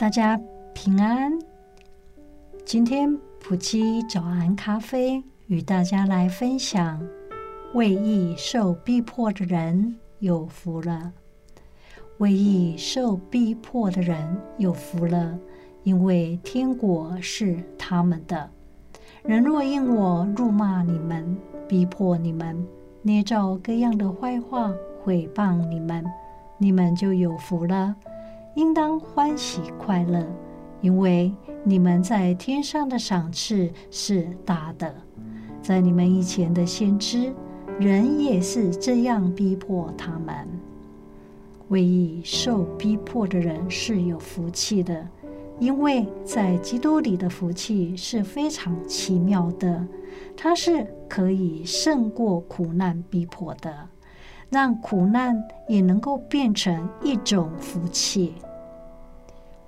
大家平安。今天埔基早安咖啡与大家来分享：为义受逼迫的人有福了。为义受逼迫的人有福了，因为天国是他们的。人若因我辱骂你们、逼迫你们、捏造各样的坏话毁谤你们，你们就有福了。应当欢喜快乐，因为你们在天上的赏赐是大的。在你们以前的先知，人也是这样逼迫他们。为义受逼迫的人是有福气的，因为在基督里的福气是非常奇妙的，它是可以胜过苦难逼迫的。让苦难也能够变成一种福气。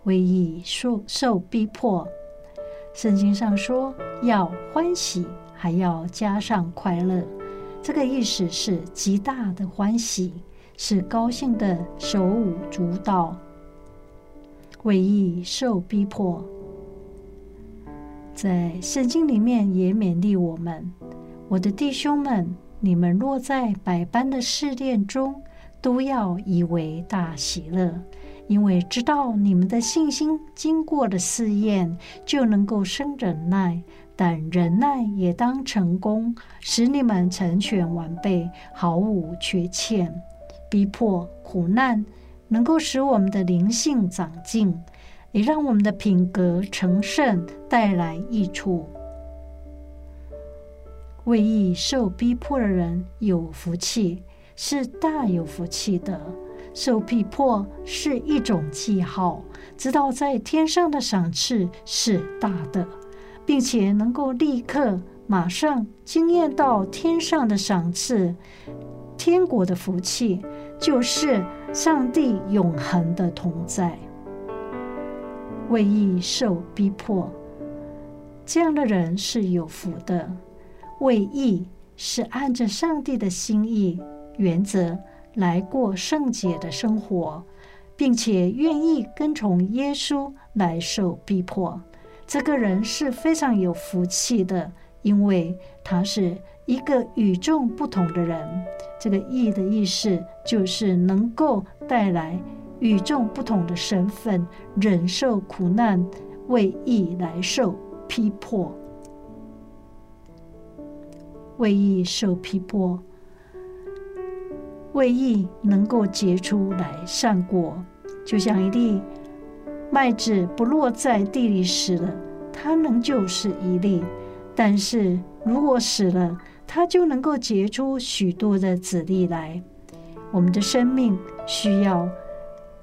为义受受逼迫，圣经上说要欢喜，还要加上快乐。这个意思是极大的欢喜，是高兴的手舞足蹈。为义受逼迫，在圣经里面也勉励我们：我的弟兄们。你们若在百般的试炼中，都要以为大喜乐，因为知道你们的信心经过了试验，就能够生忍耐。但忍耐也当成功，使你们成全完备，毫无缺欠。逼迫苦难能够使我们的灵性长进，也让我们的品格成圣，带来益处。为义受逼迫的人有福气，是大有福气的。受逼迫是一种记号，知道在天上的赏赐是大的，并且能够立刻马上惊艳到天上的赏赐。天国的福气就是上帝永恒的同在。为义受逼迫，这样的人是有福的。为义是按着上帝的心意原则来过圣洁的生活，并且愿意跟从耶稣来受逼迫。这个人是非常有福气的，因为他是一个与众不同的人。这个“义”的意思就是能够带来与众不同的身份，忍受苦难，为义来受逼迫。为义受逼迫，为义能够结出来善果，就像一粒麦子不落在地里死了，它仍旧是一粒；但是如果死了，它就能够结出许多的子粒来。我们的生命需要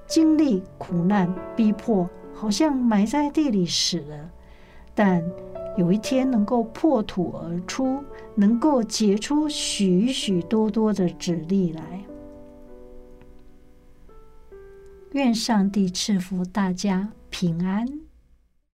经历苦难逼迫，好像埋在地里死了，但。有一天能够破土而出，能够结出许许多多的籽粒来。愿上帝赐福大家平安。